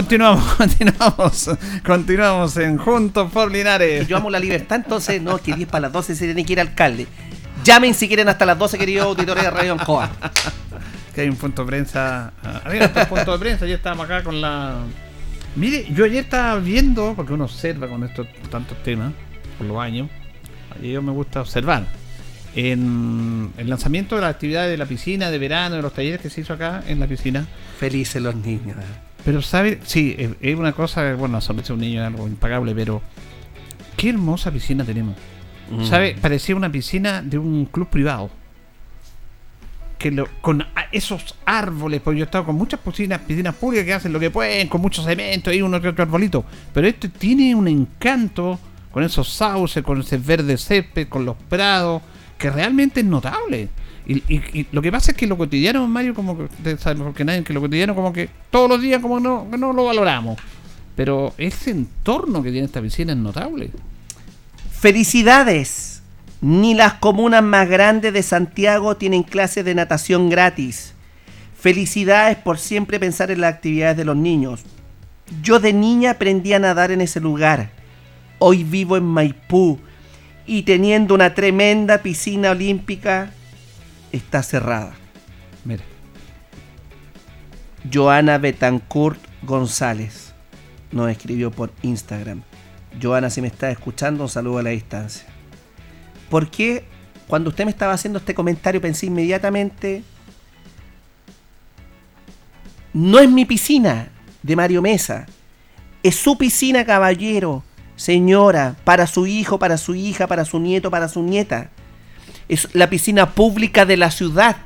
Continuamos, [laughs] continuamos, continuamos en Juntos por Linares. Yo amo la libertad, entonces no, que 10 para las 12 se tiene que ir alcalde. Llamen si quieren hasta las 12, queridos auditores de Radio Ancoa. [laughs] Que hay un punto de prensa. ah, está el punto de prensa, ya estábamos acá con la. Mire, yo ayer estaba viendo, porque uno observa con estos tantos temas, por los años, y yo me gusta observar. En el lanzamiento de las actividades de la piscina de verano, de los talleres que se hizo acá en la piscina. Felices los niños. Pero, ¿sabe? Sí, es- una cosa, bueno, sonrisa un niño es algo impagable, pero qué hermosa piscina tenemos. Mm. ¿Sabe? Parecía una piscina de un club privado. Que lo, con esos árboles, porque yo he estado con muchas piscinas, piscinas públicas que hacen lo que pueden, con mucho cemento y uno que otro arbolito. Pero este tiene un encanto con esos sauces, con ese verde césped, con los prados, que realmente es notable. Y, y- lo que pasa es que lo cotidiano, Mario, como que nadie, que lo cotidiano como que todos los días como no, no lo valoramos. Pero ese entorno que tiene esta piscina es notable. Felicidades. Ni las comunas más grandes de Santiago tienen clases de natación gratis. Felicidades por siempre pensar en las actividades de los niños. Yo de niña aprendí a nadar en ese lugar. Hoy vivo en Maipú y teniendo una tremenda piscina olímpica, está cerrada. Mire. Joana Betancourt González nos escribió por Instagram. Joana, si me está escuchando, un saludo a la distancia. ¿Por qué cuando usted me estaba haciendo este comentario pensé inmediatamente, no es mi piscina de Mario Mesa, es su piscina, caballero, señora, para su hijo, para su hija, para su nieto, para su nieta. Es la piscina pública de la ciudad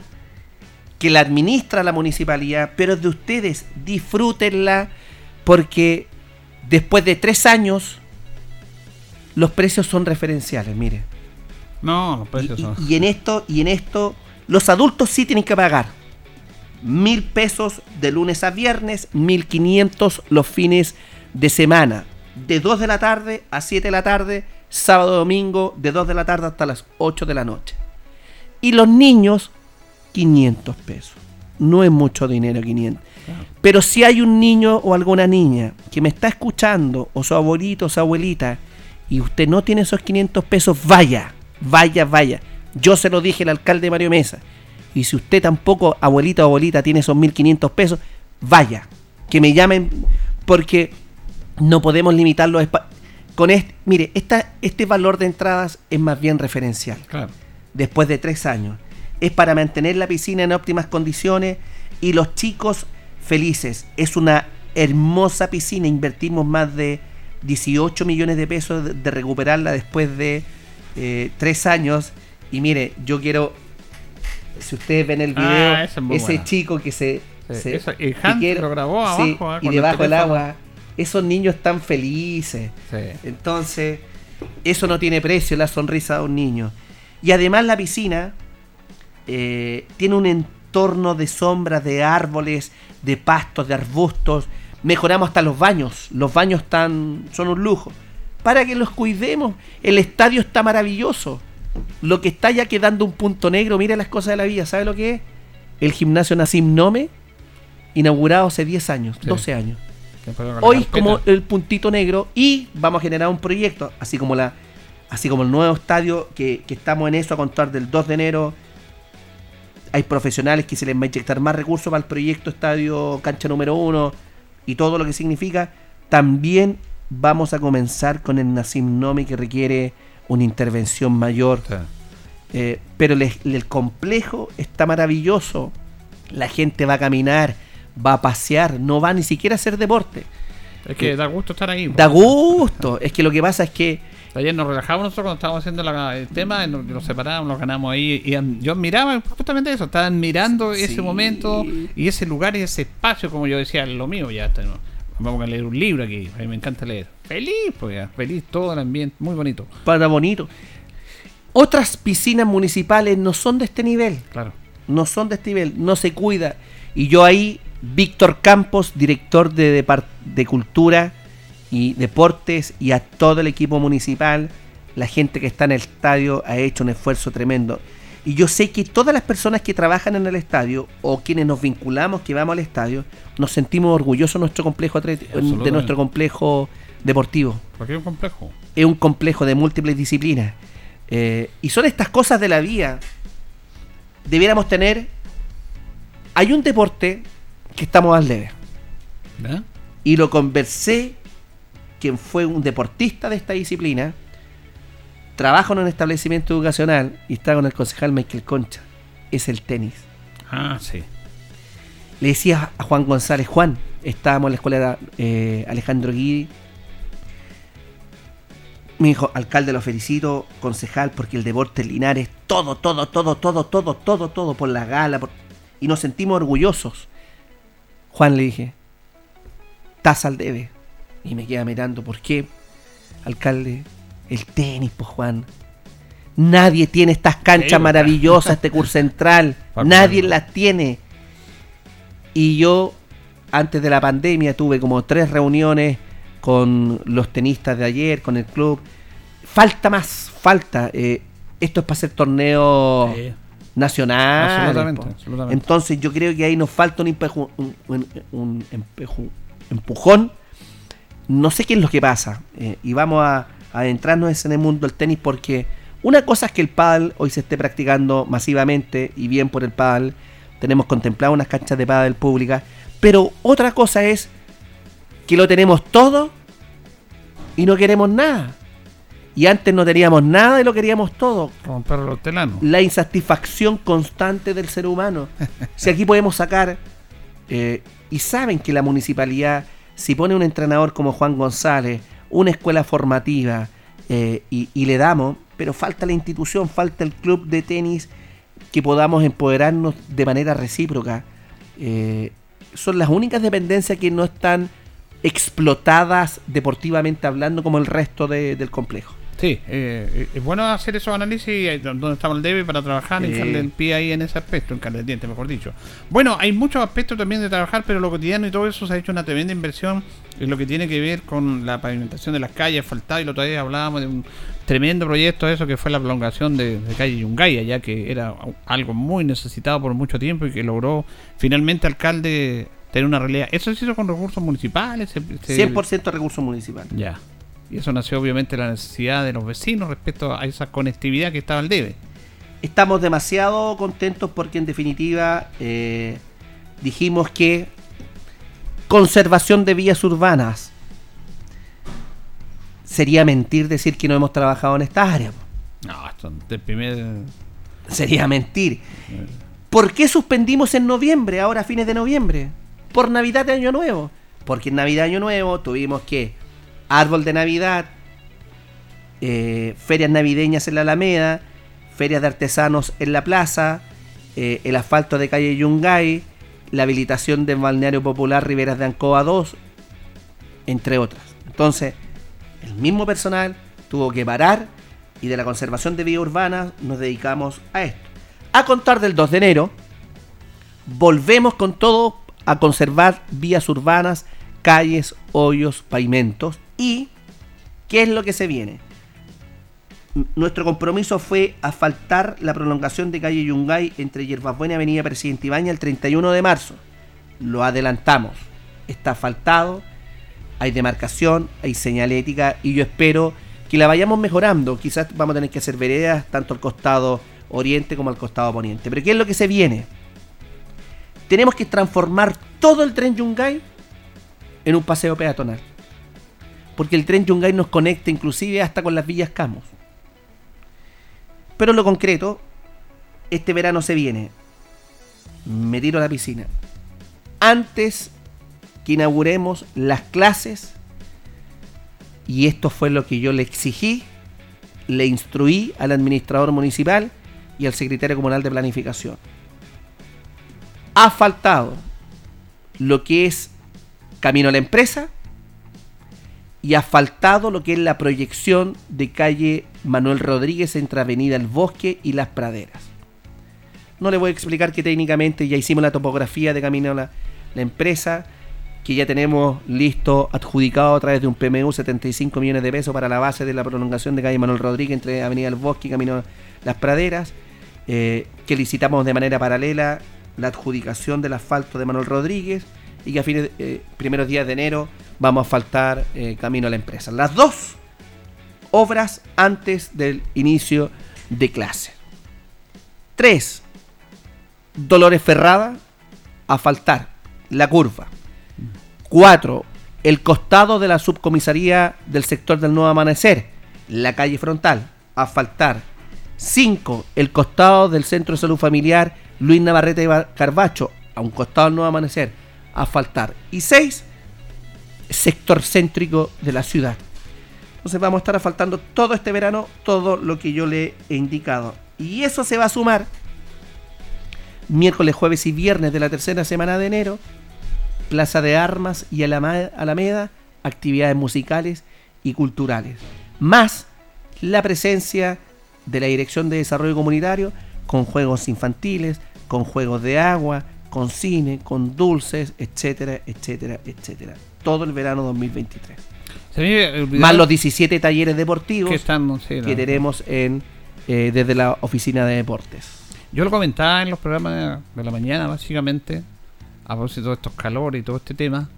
que la administra la municipalidad, pero es de ustedes. Disfrútenla porque después de tres años los precios son referenciales, mire. No, los precios Y, son. y en esto, y en esto, los adultos sí tienen que pagar. Mil pesos de lunes a viernes, mil quinientos los fines de semana. De 2 de la tarde a 7 de la tarde, sábado domingo, de 2 de la tarde hasta las 8 de la noche. Y los niños, 500 pesos. No es mucho dinero 500. Pero si hay un niño o alguna niña que me está escuchando, o su abuelito o su abuelita, y usted no tiene esos 500 pesos, vaya. Vaya, vaya. Yo se lo dije al alcalde Mario Mesa. Y si usted tampoco, abuelita o abuelita, tiene esos 1.500 pesos, vaya. Que me llamen porque no podemos limitar los espacios. Con este, mire, esta, este valor de entradas es más bien referencial. Claro. Después de tres años. Es para mantener la piscina en óptimas condiciones y los chicos felices. Es una hermosa piscina. Invertimos más de 18 millones de pesos de, de recuperarla después de eh, tres años. Y mire, yo quiero. Si ustedes ven el Ah, video, es ese buena. chico que se. Sí, se- y que Hans lo grabó sí, abajo, ah, y debajo del agua. Esos niños están felices. Entonces, eso no tiene precio, la sonrisa de un niño. Y además la piscina eh, tiene un entorno de sombras, de árboles, de pastos, de arbustos. Mejoramos hasta los baños. Los baños están, son un lujo. Para que los cuidemos. El estadio está maravilloso. Lo que está ya quedando un punto negro, mira las cosas de la vida. ¿Sabe lo que es? El gimnasio Nassim Nome, inaugurado hace 10 años, Sí. 12 años. Hoy como el puntito negro y vamos a generar un proyecto, así como la así como el nuevo estadio que, que estamos en eso a contar del 2 de enero. Hay profesionales que se les va a inyectar más recursos para el proyecto estadio cancha número 1 y todo lo que significa. También vamos a comenzar con el Nassim Nomi que requiere una intervención mayor. Eh, pero el, el complejo está maravilloso. La gente va a caminar, va a pasear, no va ni siquiera a hacer deporte. Es que da gusto estar ahí. Da gusto. Es que lo que pasa es que Ayer nos relajamos nosotros cuando estábamos haciendo la- el tema, nos, nos separábamos, nos ganamos ahí. Y yo admiraba justamente eso, estaban mirando ese momento y ese lugar y ese espacio, como yo decía, lo mío ya está. ¿no? Vamos a leer un libro aquí, a mí me encanta leer. Feliz, pues ya, feliz todo el ambiente, muy bonito. para bonito. Otras piscinas municipales no son de este nivel. Claro. No son de este nivel, no se cuida. Y yo ahí, Víctor Campos, director de, de Cultura y Deportes, y a todo el equipo municipal, la gente que está en el estadio ha hecho un esfuerzo tremendo. Y yo sé que todas las personas que trabajan en el estadio o quienes nos vinculamos, que vamos al estadio, nos sentimos orgullosos de nuestro complejo de nuestro complejo deportivo Porque es un complejo. es un complejo de múltiples disciplinas. Eh, y son estas cosas de la vida. Debiéramos tener. Hay un deporte que estamos más leve. ¿Ya? Y lo conversé, quien fue un deportista de esta disciplina, trabaja en un establecimiento educacional y está con el concejal Michael Concha. Es el tenis. Ah, sí. Le decía a Juan González, Juan, estábamos en la escuela eh, Alejandro Guidi. Me dijo, alcalde, lo felicito, concejal, porque el deporte Linares, todo, todo, todo, todo, todo, todo, todo, por la gala, por- y nos sentimos orgullosos. Juan le dije, estás al debe. Y me queda mirando, ¿por qué? Alcalde, el tenis, pues Juan. Nadie tiene estas canchas pues. maravillosas, este curso [laughs] central. Nadie las tiene. Y yo, antes de la pandemia, tuve como tres reuniones con los tenistas de ayer, con el club. Falta más, falta. eh, esto es para hacer torneos Sí. Nacionales. Absolutamente. Entonces yo creo que ahí nos falta un, empeju- un- un- un empeju- empujón. No sé qué es lo que pasa. eh, y vamos a, a adentrarnos en el mundo del tenis porque una cosa es que el pádel hoy se esté practicando masivamente y bien por el pádel. Tenemos contemplado unas canchas de pádel públicas. Pero otra cosa es que lo tenemos todo y no queremos nada. Y antes no teníamos nada y lo queríamos todo. Como un perro hortelano. La insatisfacción constante del ser humano. [laughs] Si aquí podemos sacar, eh, y saben que la municipalidad, si pone un entrenador como Juan González, una escuela formativa, eh, y, y le damos, pero falta la institución, falta el club de tenis que podamos empoderarnos de manera recíproca. Eh, son las únicas dependencias que no están explotadas deportivamente hablando como el resto de- del complejo. Sí, eh, es bueno hacer esos análisis eh, donde estamos el debe para trabajar, Sí. hincarle el pie ahí en ese aspecto, hincarle el diente, mejor dicho. Bueno, hay muchos aspectos también de trabajar, pero lo cotidiano y todo eso se ha hecho una tremenda inversión en lo que tiene que ver con la pavimentación de las calles, asfaltadas, y lo otro día hablábamos de un tremendo proyecto eso que fue la prolongación de, de calle Yungaya, ya que era algo muy necesitado por mucho tiempo y que logró finalmente alcalde tener una realidad. Eso se hizo con recursos municipales. se- se- 100% recursos municipales. Ya. Y eso nació obviamente de la necesidad de los vecinos respecto a esa conectividad que estaba al debe. Estamos demasiado contentos porque en definitiva eh, dijimos que conservación de vías urbanas sería mentir decir que no hemos trabajado en esta área. No, esto primer... Sería mentir. ¿Por qué suspendimos en noviembre, ahora a fines de noviembre? Por Navidad de Año Nuevo. Porque en Navidad Año Nuevo tuvimos que árbol de Navidad, eh, ferias navideñas en la Alameda, ferias de artesanos en la plaza, eh, el asfalto de calle Yungay, la habilitación del balneario popular Riberas de Ancoa 2, entre otras. Entonces, el mismo personal tuvo que parar y de la conservación de vías urbanas nos dedicamos a esto. A contar del 2 de enero, volvemos con todo a conservar vías urbanas, calles, hoyos, pavimentos y ¿qué es lo que se viene? Nuestro compromiso fue asfaltar la prolongación de calle Yungay entre Yerbasbuena y Avenida Presidente Ibaña el 31 de marzo. Lo adelantamos. Está asfaltado, hay demarcación, hay señalética y yo espero que la vayamos mejorando. Quizás vamos a tener que hacer veredas tanto al costado oriente como al costado poniente. Pero ¿qué es lo que se viene? Tenemos que transformar todo el tren Yungay en un paseo peatonal. Porque el tren Yungay nos conecta inclusive hasta con las villas Camos. Pero lo concreto, este verano se viene. Me tiro a la piscina. Antes que inauguremos las clases, y esto fue lo que yo le exigí, le instruí al administrador municipal y al secretario comunal de planificación. Ha faltado lo que es camino a la empresa y ha faltado lo que es la proyección de calle Manuel Rodríguez entre Avenida El Bosque y Las Praderas. No le voy a explicar que técnicamente ya hicimos la topografía de camino la, la empresa, que ya tenemos listo, adjudicado a través de un PMU 75 millones de pesos para la base de la prolongación de calle Manuel Rodríguez entre Avenida El Bosque y Camino Las Praderas, eh, que licitamos de manera paralela la adjudicación del asfalto de Manuel Rodríguez y que a fines, eh, primeros días de enero vamos a faltar eh, camino a la empresa. Las dos obras antes del inicio de clase. Tres, Dolores Ferrada, a faltar la curva. Cuatro, el costado de la subcomisaría del sector del Nuevo Amanecer, la calle frontal, a faltar. Cinco, el costado del Centro de Salud Familiar Luis Navarrete Carbacho, a un costado del Nuevo Amanecer, a faltar. Y seis, sector céntrico de la ciudad. Entonces vamos a estar asfaltando todo este verano todo lo que yo le he indicado. Y eso se va a sumar miércoles, jueves y viernes de la tercera semana de enero. Plaza de Armas y Alameda, actividades musicales y culturales. Más la presencia de la Dirección de Desarrollo Comunitario con juegos infantiles, con juegos de agua, con cine, con dulces, etcétera, etcétera, etcétera. Todo el verano 2023. Más los 17 talleres deportivos que, están, sí, que tenemos en, eh, desde la oficina de deportes. Yo lo comentaba en los programas de, de la mañana, básicamente, a propósito de estos calores y todo este tema.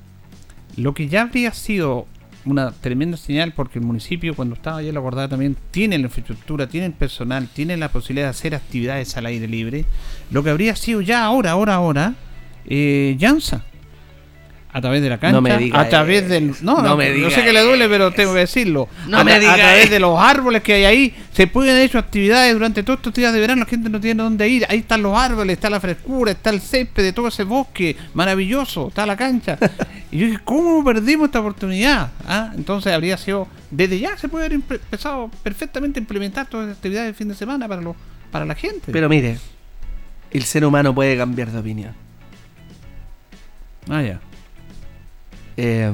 Lo que ya habría sido una tremenda señal porque el municipio cuando estaba ya lo acordaba también tiene la infraestructura, tiene el personal, tiene la posibilidad de hacer actividades al aire libre. Lo que habría sido ya ahora, ahora, ahora, eh, Llanza. A través de la cancha, No me diga a través del... No, No no, me diga sé que le duele, pero tengo que decirlo. No a, me a diga través eso. de los árboles que hay ahí, se pueden hacer hecho actividades durante todos estos días de verano, la gente no tiene dónde ir. Ahí están los árboles, está la frescura, está el césped de todo ese bosque maravilloso, está la cancha. [laughs] y yo dije, ¿cómo perdimos esta oportunidad? ¿Ah? Entonces habría sido, desde ya se puede haber empezado perfectamente a implementar todas las actividades de fin de semana para, los para la gente. Pero mire, el ser humano puede cambiar de opinión. Ah, ya. Eh,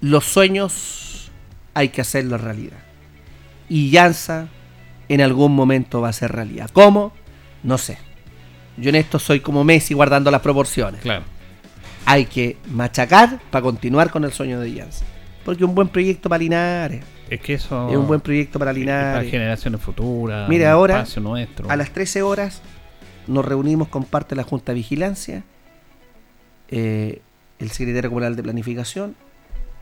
los sueños hay que hacerlos realidad. Y Llanza en algún momento va a ser realidad. ¿Cómo? No sé. Yo en esto soy como Messi guardando las proporciones. Claro. Hay que machacar para continuar con el sueño de Llanza. Porque un buen proyecto para Linares. Es que eso... Es un buen proyecto para para Linares. generaciones futuras. Mire, un ahora, nuestro. A las 13 horas nos reunimos con parte de la Junta de Vigilancia, eh, el secretario comunal de Planificación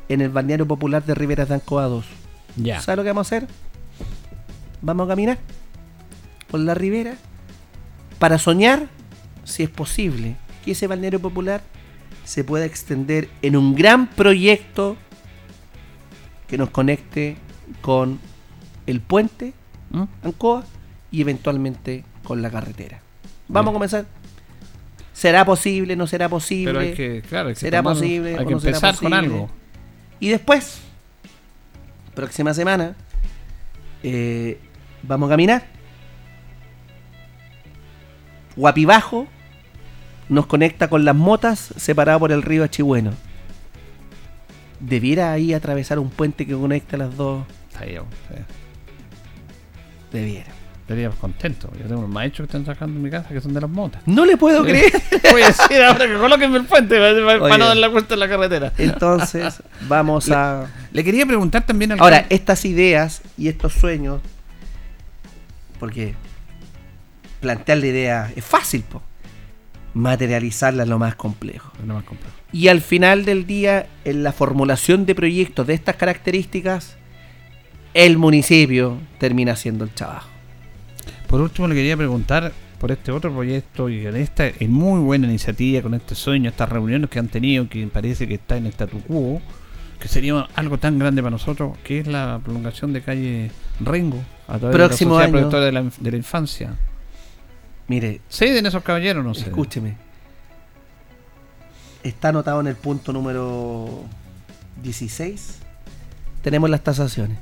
en el balneario popular de Riberas de Ancoa 2. Ya. ¿Sabes lo que vamos a hacer? Vamos a caminar por la ribera para soñar, si es posible, que ese balneario popular se pueda extender en un gran proyecto que nos conecte con el puente ¿Mm? Ancoa y eventualmente con la carretera. Vamos a comenzar. ¿Será posible? ¿No será posible? Pero hay que, claro, hay que ¿Será tomar- posible? Hay que no empezar con algo. Y después, próxima semana, eh, vamos a caminar. Guapibajo nos conecta con las motas separado por el río Achihueno. Debiera ahí atravesar un puente que conecta las dos. Debiera. Estaríamos contentos. Yo tengo unos maestros que están trabajando en mi casa que son de las motas. No le puedo [laughs] creer. [laughs] Voy a decir ahora que coloquenme el puente para, Oye. no dar la vuelta en la carretera. Entonces, [laughs] vamos a. Le quería preguntar también al Ahora, estas ideas y estos sueños, porque plantear la idea es fácil, po. materializarla es lo más complejo. lo más complejo. Y al final del día, en la formulación de proyectos de estas características, el municipio termina haciendo el trabajo. Por último, le quería preguntar por este otro proyecto y en esta eh, muy buena iniciativa, con este sueño, estas reuniones que han tenido, que parece que está en statu quo, que sería algo tan grande para nosotros, que es la prolongación de calle Rengo a través Próximo de la Sociedad. Protectora de la, de la Infancia. Mire, ¿Ceden esos caballeros no ceden? escúcheme. Está anotado en el punto número 16. Tenemos las tasaciones.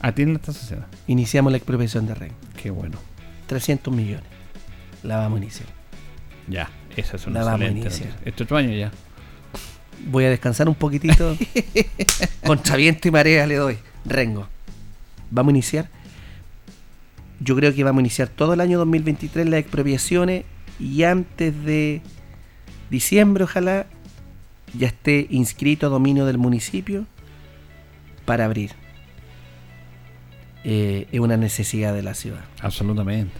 Ah, tienen las tasaciones. Iniciamos la expropiación de REN. Qué bueno. 300 millones. La vamos a iniciar. Ya, esa es una La vamos a iniciar. Este otro año ya. Voy a descansar un poquitito. [laughs] Contra viento y marea le doy. Rengo. Vamos a iniciar. Yo creo que vamos a iniciar todo el año 2023 las expropiaciones y antes de diciembre, ojalá, ya esté inscrito a dominio del municipio para abrir. Eh, es una necesidad de la ciudad. Absolutamente.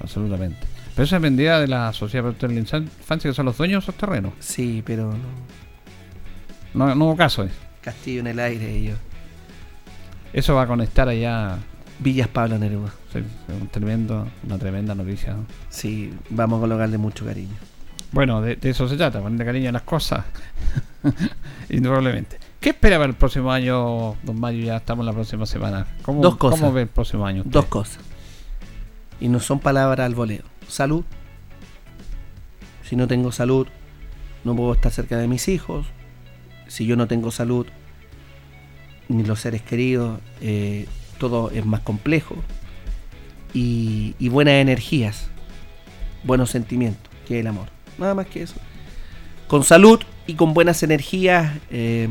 Absolutamente. Pero eso dependía de la Sociedad Protectora de la Infancia, que son los dueños de esos terrenos. Sí, pero no. No, no hubo caso. eh. Castillo en el aire yo. Eso va a conectar allá. Villas Pablo Neruda. Sí, un tremendo, una tremenda noticia. ¿no? Sí, vamos a colocarle mucho cariño. Bueno, de, de eso se trata, ponerle cariño a las cosas. [laughs] Indudablemente. ¿Qué espera para el próximo año, don Mario? Ya estamos la próxima semana. ¿Cómo, Dos cosas. ¿Cómo ve el próximo año? usted? Dos cosas. Y no son palabras al voleo. Salud. Si no tengo salud, no puedo estar cerca de mis hijos. Si yo no tengo salud, ni los seres queridos, eh, todo es más complejo. Y, y buenas energías, buenos sentimientos, que es el amor. Nada más que eso. Con salud y con buenas energías eh,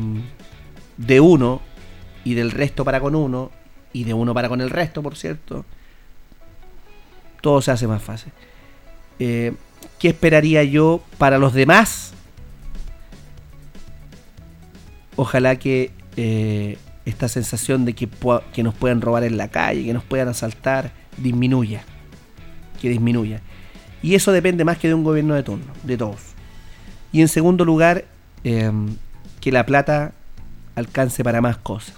de uno y del resto para con uno y de uno para con el resto, por cierto, todo se hace más fácil. Eh, ¿Qué esperaría yo para los demás? Ojalá que eh, esta sensación de que, que nos puedan robar en la calle, que nos puedan asaltar, disminuya. Que disminuya. Y eso depende más que de un gobierno de turno, de todos. Y en segundo lugar, eh, que la plata alcance para más cosas.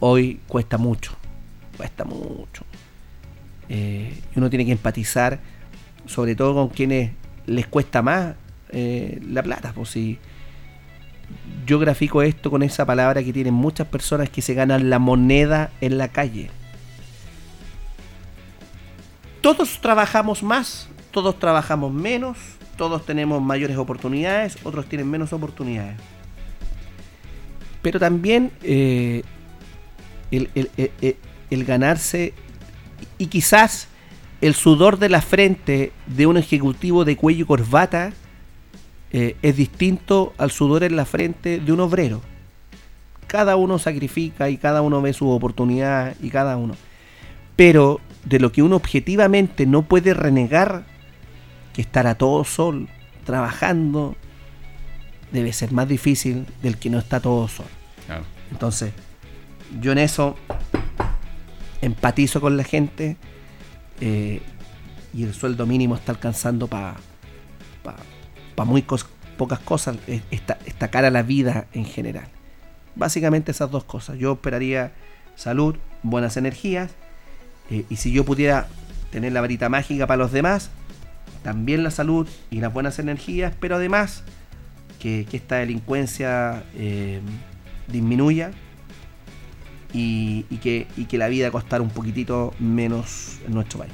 Hoy cuesta mucho, cuesta mucho. Eh, uno tiene que empatizar, sobre todo con quienes les cuesta más eh, la plata. Pues si yo grafico esto con esa palabra que tienen muchas personas que se ganan la moneda en la calle. Todos trabajamos más, todos trabajamos menos, todos tenemos mayores oportunidades, otros tienen menos oportunidades. Pero también eh, el, el- el- el- el ganarse y quizás el sudor de la frente de un ejecutivo de cuello y corbata eh, es distinto al sudor en la frente de un obrero. Cada uno sacrifica y cada uno ve su oportunidad y cada uno. Pero de lo que uno objetivamente no puede renegar, que estar a todo sol, trabajando, debe ser más difícil del que no está todo sol. Claro. Entonces, yo en eso empatizo con la gente eh, y el sueldo mínimo está alcanzando para pa, pa muy cos- pocas cosas. eh, Está, está cara la vida en general. Básicamente esas dos cosas. Yo esperaría salud, buenas energías. eh, y si yo pudiera tener la varita mágica para los demás, también la salud y las buenas energías, pero además que, que esta delincuencia eh, disminuya y, y que, y que la vida costara un poquitito menos en nuestro país.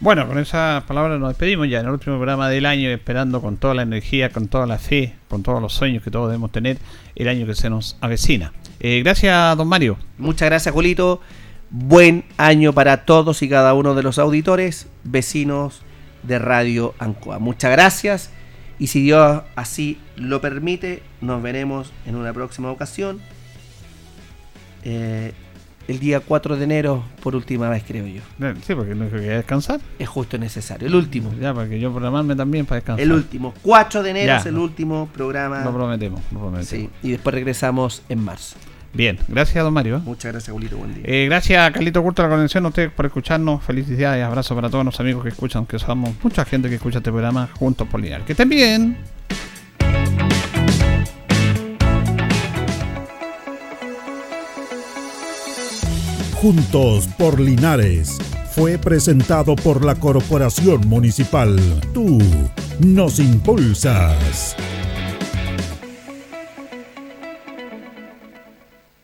Bueno, con esas palabras nos despedimos ya en el último programa del año, esperando con toda la energía, con toda la fe, con todos los sueños que todos debemos tener el año que se nos avecina. Eh, gracias, don Mario. Muchas gracias, Julito. Buen año para todos y cada uno de los auditores, vecinos de Radio Ancoa. Muchas gracias y si Dios así lo permite, nos veremos en una próxima ocasión. Eh, el día 4 de enero, por última vez, creo yo. Eh, Sí, porque no quería descansar. Es justo necesario. El último. Ya, para que yo programarme también para descansar. El último. 4 de enero Ya. es el último programa. Lo prometemos, lo prometemos. Sí, y después regresamos en marzo. Bien, gracias, don Mario. Muchas gracias, Julito. Buen día. Eh, gracias, Carlito Curto, de la conexión, a ustedes por escucharnos. Felicidades, abrazo para todos los amigos que escuchan, que somos mucha gente que escucha este programa juntos por Lineal. Que estén bien. Juntos por Linares fue presentado por la Corporación Municipal. Tú nos impulsas.